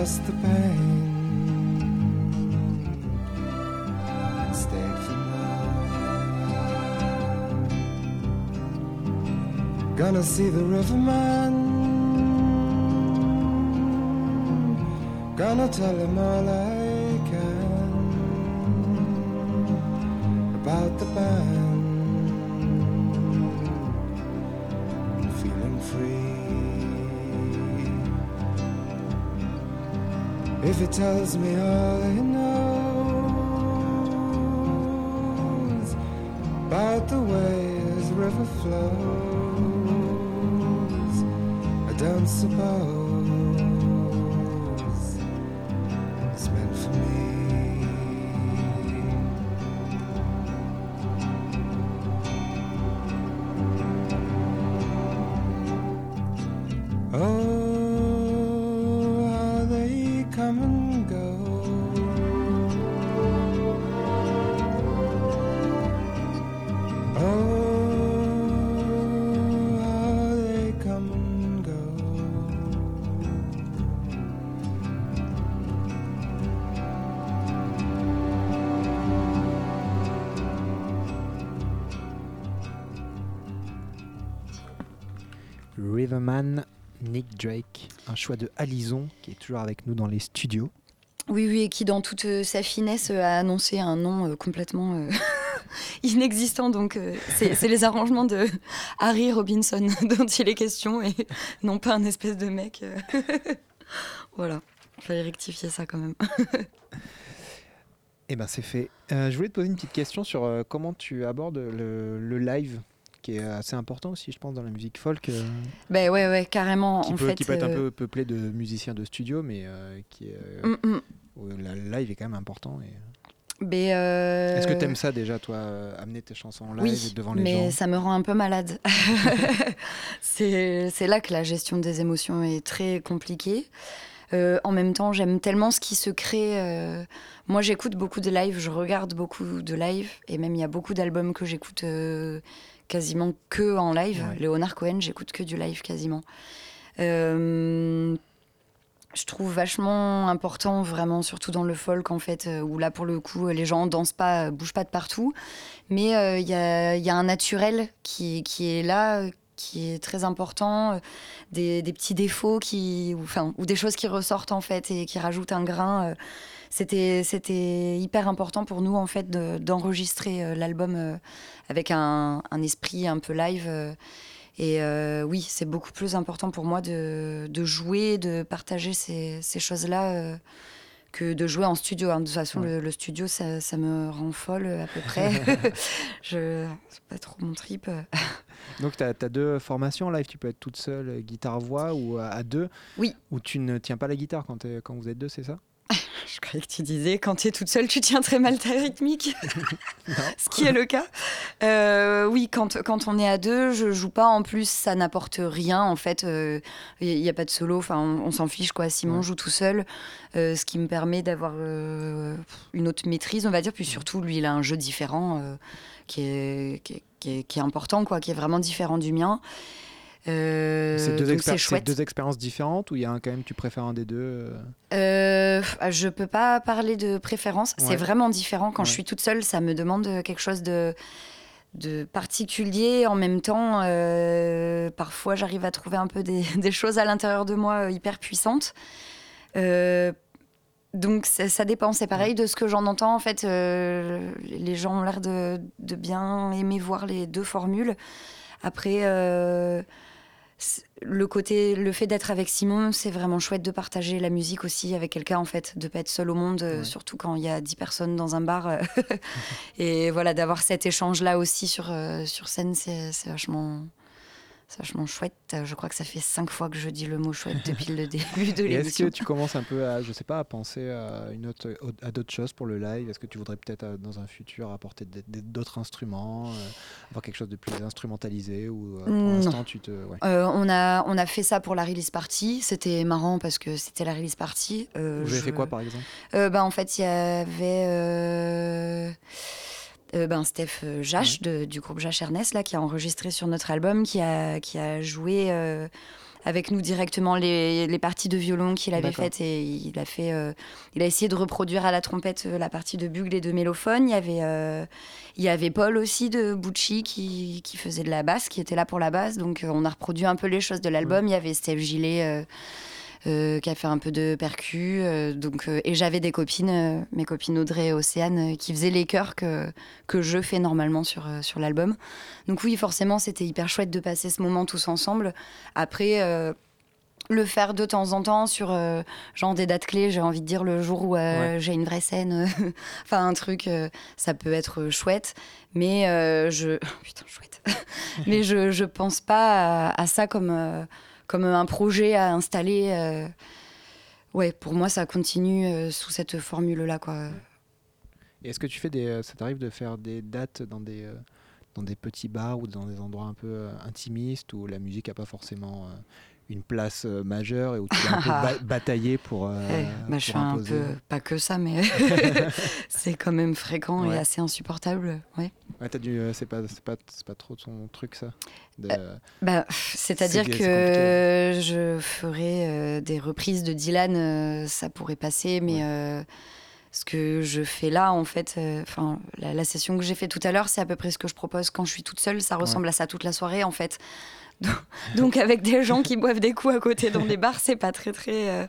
Lost the pain stayed for more. Gonna see the riverman. Gonna tell him all I can about the band. If he tells me all he knows about the way his river flows, I don't suppose un choix de Alison qui est toujours avec nous dans les studios. Oui, oui, et qui, dans toute euh, sa finesse, euh, a annoncé un nom euh, complètement [laughs] inexistant. Donc, c'est les arrangements de [laughs] Harry Robinson [laughs] dont il est question et non pas un espèce de mec. voilà, il fallait rectifier ça quand même. Eh ben c'est fait. Euh, je voulais te poser une petite question sur euh, comment tu abordes le, le live, qui est assez important aussi, je pense, dans la musique folk, euh, ben ouais, ouais, carrément. qui, en peut, fait, qui peut être un euh, peu peuplé de musiciens de studio, mais euh, qui est, euh, mm, mm. où la le live est quand même important. et- Ben, euh, Est-ce que tu aimes ça déjà, toi, amener tes chansons en live Oui, devant les mais gens ça me rend un peu malade. [laughs] [laughs] c'est là que la gestion des émotions est très compliquée. Euh, en même temps, j'aime tellement ce qui se crée. euh, Moi, j'écoute beaucoup de live, je regarde beaucoup de live, et même il y a beaucoup d'albums que j'écoute quasiment que en live. Ouais. Léonard Cohen, j'écoute que du live quasiment. Euh, je trouve vachement important, vraiment, surtout dans le folk, en fait, euh, où là, pour le coup, les gens dansent pas, euh, bougent pas de partout. Mais euh, il y, a, il y a un naturel qui, qui est là, qui est très important, des, des petits défauts qui, ou, enfin, ou des choses qui ressortent en fait et qui rajoutent un grain. euh. C'était, c'était hyper important pour nous en fait de- d'enregistrer euh, l'album euh, avec un, un esprit un peu live. euh. et euh, oui, c'est beaucoup plus important pour moi de, de jouer, de partager ces, ces choses-là. euh, que de jouer en studio. hein. De toute façon, Ouais. le, le studio, ça, ça me rend folle à peu près. [laughs] [laughs] je, c'est pas trop mon trip. [laughs] Donc, tu as, deux formations en live. Tu peux être toute seule, guitare-voix, ou à, à deux. Oui. Ou tu ne tiens pas la guitare quand vous êtes deux, c'est ça? Je croyais que tu disais, quand tu es toute seule, tu tiens très mal ta rythmique. [laughs] Ce qui est le cas. Euh, oui, quand, quand on est à deux, je joue pas. En plus, ça n'apporte rien. En fait, il n'y a, pas de solo. Enfin, on, on s'en fiche, quoi. Simon Ouais. joue tout seul. euh, ce qui me permet d'avoir euh, une autre maîtrise, on va dire. Puis surtout, lui, il a un jeu différent euh, qui, est, qui, est, qui est- qui est important, quoi, qui est vraiment différent du mien. Euh, c'est deux, expéri- expériences différentes ou il y a un, quand même tu préfères un des deux euh, Euh, je peux pas parler de préférence. Ouais. C'est vraiment différent. Quand je suis toute seule, ça me demande quelque chose de, de particulier. En même temps, euh, parfois, j'arrive à trouver un peu des, [laughs] des choses à l'intérieur de moi euh, hyper puissantes. Euh, donc ça, ça dépend, c'est pareil de ce que j'en entends. En fait, euh, les gens ont l'air de, de bien aimer voir les deux formules. Après, euh, le côté, le fait d'être avec Simon, c'est vraiment chouette de partager la musique aussi avec quelqu'un en fait, de pas être seul au monde, euh, Ouais. surtout quand il y a 10 personnes dans un bar. euh, [laughs] et voilà, d'avoir cet échange là aussi sur, euh, sur scène, c'est c'est vachement. C'est vachement chouette. Je crois que ça fait cinq fois que je dis le mot chouette depuis le début de Et est-ce l'émission. que tu commences un peu à, je sais pas, à penser à, une autre, à d'autres choses pour le live? Est-ce que tu voudrais peut-être euh, dans un futur apporter d'autres instruments, euh, avoir quelque chose de plus instrumentalisé ou euh, pour l'instant tu te. ouais. Euh, on, a, on a fait ça pour la release party. C'était marrant parce que c'était la release party. Vous avez fait quoi par exemple? Bah, En fait, il y avait euh, ben, Steph euh, Jache du groupe Jache Ernest là, qui a enregistré sur notre album, qui a, qui a joué euh, avec nous directement les, les parties de violon qu'il avait faites. Et il a fait euh, il a essayé de reproduire à la trompette la partie de bugle et de mélophone. Il y avait il y avait Paul aussi de Bucci qui, qui faisait de la basse qui était là pour la basse. Donc on a reproduit un peu les choses de l'album. Il y avait Steph Gillet euh, qui a fait un peu de percu. euh, donc, euh, et j'avais des copines, euh, mes copines Audrey et Océane, euh, qui faisaient les chœurs que, que je fais normalement sur, sur l'album. Donc oui, forcément, c'était hyper chouette de passer ce moment tous ensemble. Après, le faire de temps en temps sur euh, genre des dates clés, j'ai envie de dire le jour où euh, j'ai une vraie scène, [laughs] enfin un truc, euh, ça peut être chouette. Mais je... [laughs] Putain, chouette. [laughs] mais je, je pense pas à, à ça comme... comme un projet à installer. euh, Ouais, pour moi, ça continue euh, sous cette formule-là, quoi. Et Est-ce que tu fais des, euh, ça t'arrive de faire des dates dans des, dans des petits bars ou dans des endroits un peu intimistes où la musique n'a pas forcément une place euh, majeure et où tu dois un peu [laughs] ba- batailler pour, euh, Eh, bah, je un peu, pas que ça, mais [laughs] [laughs] c'est quand même fréquent Ouais. et assez insupportable. Ouais. Ouais, euh, c'est pas, pas, pas trop ton truc ça. De- Bah, C'est-à-dire C'est- c'est que je ferais euh, des reprises de Dylan, euh, ça pourrait passer, mais euh, ce que je fais là, en fait, euh, enfin, la, la session que j'ai fait tout à l'heure, c'est à peu près ce que je propose quand je suis toute seule. Ça ressemble à ça toute la soirée, en fait. Donc, [laughs] donc avec des gens qui boivent des coups à côté dans des bars, c'est pas très très. euh,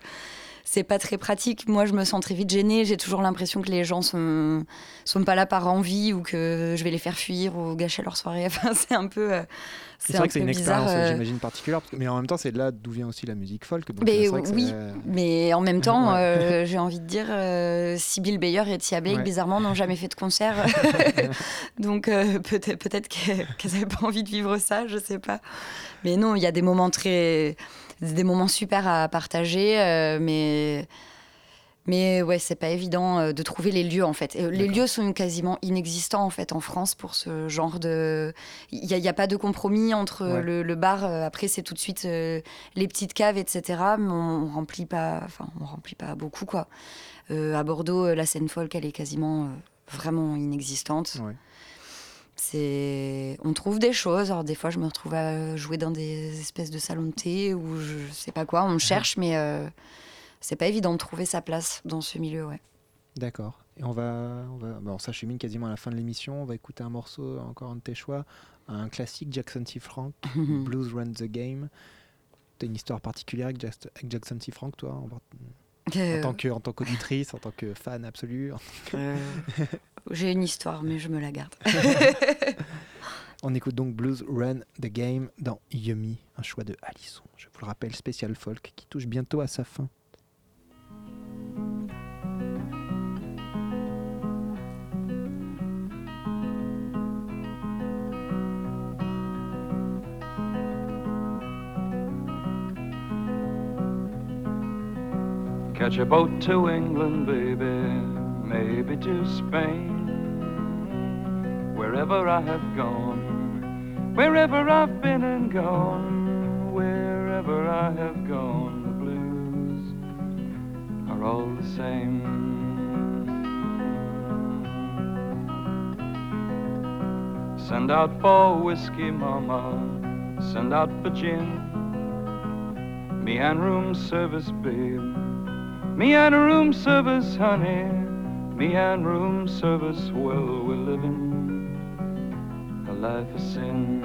c'est pas très pratique. Moi, je me sens très vite gênée. J'ai toujours l'impression que les gens sont sont pas là par envie ou que je vais les faire fuir ou gâcher leur soirée. [laughs] Enfin, c'est un peu. euh, c'est vrai un que c'est une bizarre, expérience, euh, j'imagine particulière, mais en même temps, c'est de là d'où vient aussi la musique folk. Donc Mais oui, c'est- mais en même [laughs] temps, Ouais. euh, j'ai envie de dire, euh, Sibyl Bayer et Tia Blake, Ouais. bizarrement, n'ont jamais fait de concert. [laughs] Donc euh, peut-être peut-être qu'elles n'avaient pas envie de vivre ça, je sais pas. Mais non, il y a des moments très, des moments super à partager, euh, mais mais ouais, c'est pas évident euh, de trouver les lieux en fait. Les lieux sont quasiment inexistants en fait en France pour ce genre de. Il n'y a, pas de compromis entre Ouais. le, le bar. euh, après, c'est tout de suite euh, les petites caves, etc. Mais on, on remplit pas. Enfin, on remplit pas beaucoup quoi. Euh, à Bordeaux, la scène folk, elle est quasiment euh, vraiment inexistante. Ouais. C'est, on trouve des choses. Alors des fois, je me retrouve à jouer dans des espèces de salons de thé ou je sais pas quoi. On me cherche, mais euh, c'est pas évident de trouver sa place dans ce milieu, ouais. D'accord. Et on va, on va bon, ça chemine quasiment à la fin de l'émission. On va écouter un morceau, encore un de tes choix, un classique Jackson T. Frank, [laughs] Blues Run the Game. T'as une histoire particulière avec, Jack- avec Jackson T. Frank, toi, en, en Euh, tant que, en tant qu'auditrice, en tant que fan absolu. [laughs] J'ai une histoire, mais je me la garde. [laughs] On écoute donc Blues Run the Game dans Yummy, un choix de Alisson. Je vous le rappelle, spécial folk qui touche bientôt à sa fin. Catch a boat to England, baby, maybe to Spain. Wherever I have gone, wherever I've been and gone, wherever I have gone, the blues are all the same. Send out for whiskey, mama, send out for gin. Me and room service, babe. Me and room service, honey. Me and room service, well, we're living a life of sin.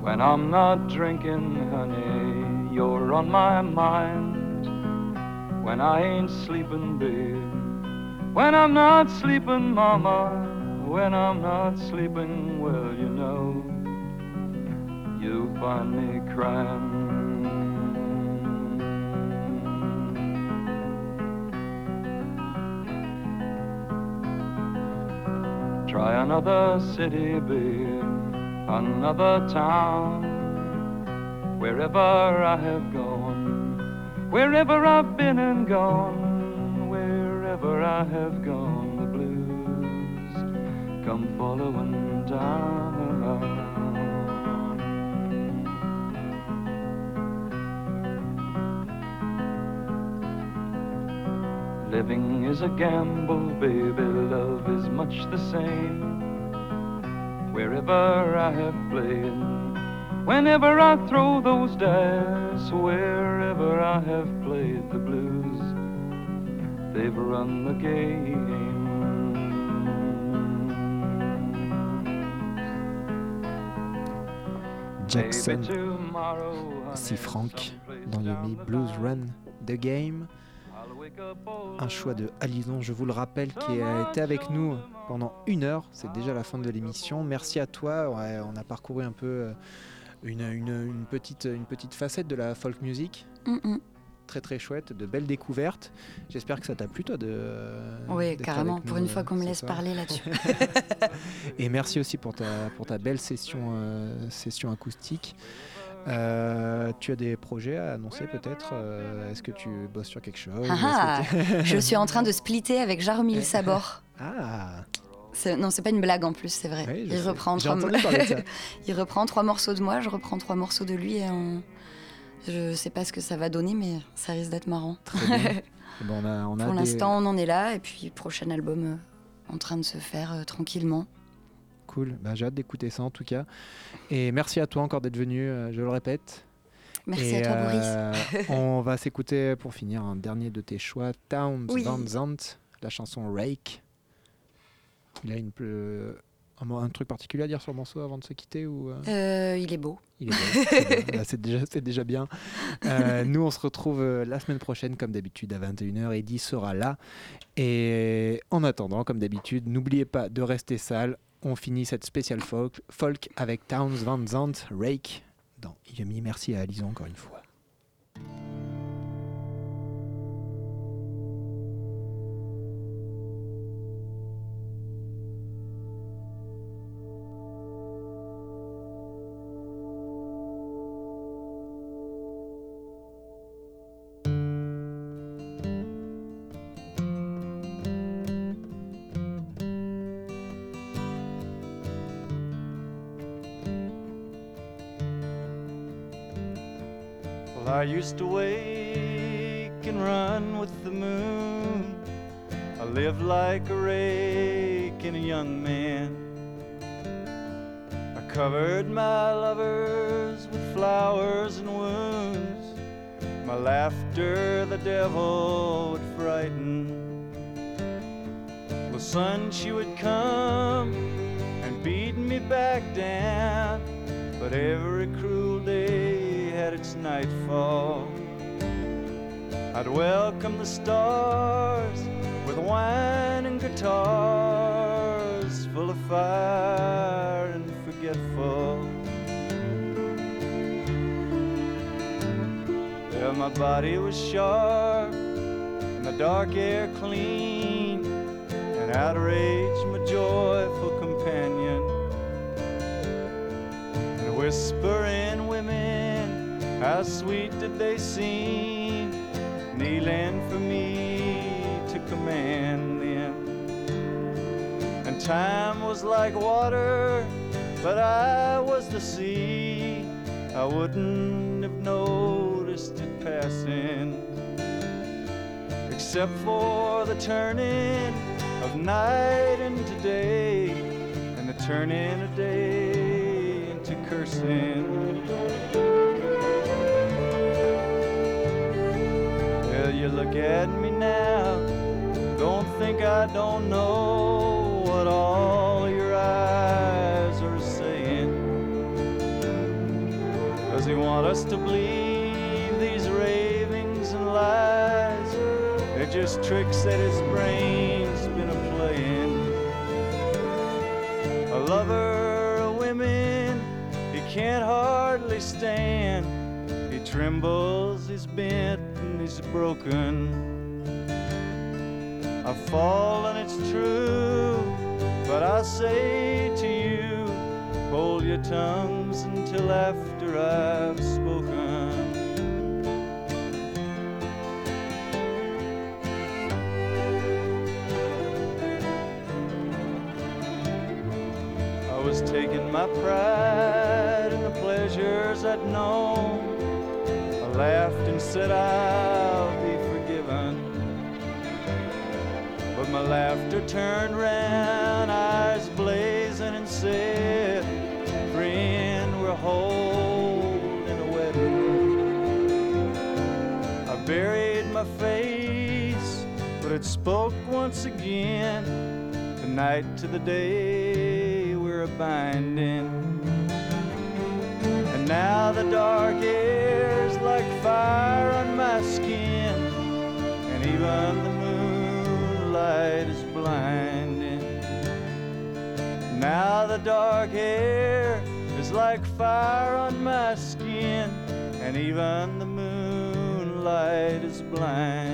When I'm not drinking, honey, you're on my mind. When I ain't sleeping, babe. When I'm not sleeping, mama. When I'm not sleeping, well, you know, you find me crying. Try another city, babe, another town. Wherever I have gone, wherever I've been and gone, wherever I have gone, the blues come following down. Living is a gamble, baby, love is much the same. Wherever I have played, whenever I throw those dice, wherever I have played the blues, they've run the game. Jackson, si Frank dans Yumi Blues Run The Game. Un choix de. Alison, je vous le rappelle, qui a été avec nous pendant une heure. C'est déjà la fin de l'émission. Merci à toi. Ouais, on a parcouru un peu euh, une, une- une petite, une petite facette de la folk music. Mm, mm. Très très chouette, de belles découvertes. J'espère que ça t'a plu toi de. Oui, carrément. Pour une fois euh, qu'on me laisse soir. parler là-dessus. [laughs] Et merci aussi pour ta, pour ta belle session, euh, session acoustique. Euh, tu as des projets à annoncer peut-être euh, Est-ce que tu bosses sur quelque chose Ah que tu- [laughs] Je suis en train de splitter avec Jaromil [laughs] Sabor. Ah Non, c'est pas une blague en plus, c'est vrai. oui, [laughs] il, reprend trois... il reprend morceaux de moi, je reprends trois morceaux de lui et on... je sais pas ce que ça va donner, mais ça risque d'être marrant. Très bien. Bon, on a, on a Pour des- l'instant, on en est là et puis prochain album euh, en train de se faire euh, tranquillement. Cool, bah, j'ai hâte d'écouter ça en tout cas. Et merci à toi encore d'être venu, euh, je le répète. Merci Et, à toi, euh, Boris. [laughs] on va s'écouter pour finir un dernier de tes choix, Towns Oui. Van Zandt, la chanson Rake. Il a une, ple- un, truc particulier à dire sur le morceau avant de se quitter ou euh, Euh, il est beau. il est beau, c'est. [laughs] Bah, déjà, déjà bien. Euh, nous, on se retrouve euh, la semaine prochaine, comme d'habitude, à 21h. Eddie sera là. Et en attendant, comme d'habitude, n'oubliez pas de rester sale. On finit cette spéciale folk, avec Towns Van Zandt, Rake, dans Yumi. Merci à Alison encore une fois. I used to wake and run with the moon. I lived like a rake and a young man. I covered my lovers with flowers and wounds. My laughter the devil would frighten. The sun she would come and beat me back down. But every its nightfall. I'd welcome the stars with wine and guitars, full of fire and forgetful. Yeah, my body was sharp and the dark air clean, and outrage my joyful companion. And whispering how sweet did they seem, kneeling for me to command them. And time was like water, but I was the sea. I wouldn't have noticed it passing, except for the turning of night into day, and the turning of day into cursing. Look at me now, don't think I don't know what all your eyes are saying. Does he want us to believe these ravings and lies? They're just tricks that his brain's been a playing. A lover of women, he can't hardly stand. He trembles, he's bent, and he's broken. I've fallen, it's true, but I say to you, hold your tongues until after I've spoken. I was taking my pride in the pleasures I'd known. I laughed and said I'll be forgiven. But my laughter turned round, eyes blazing, and said, Friend, we're holding a wedding. I buried my face, but it spoke once again. The night to the day we're binding. And now the dark air's even the moonlight is blinding. Now the dark air is like fire on my skin, and even the moonlight is blinding.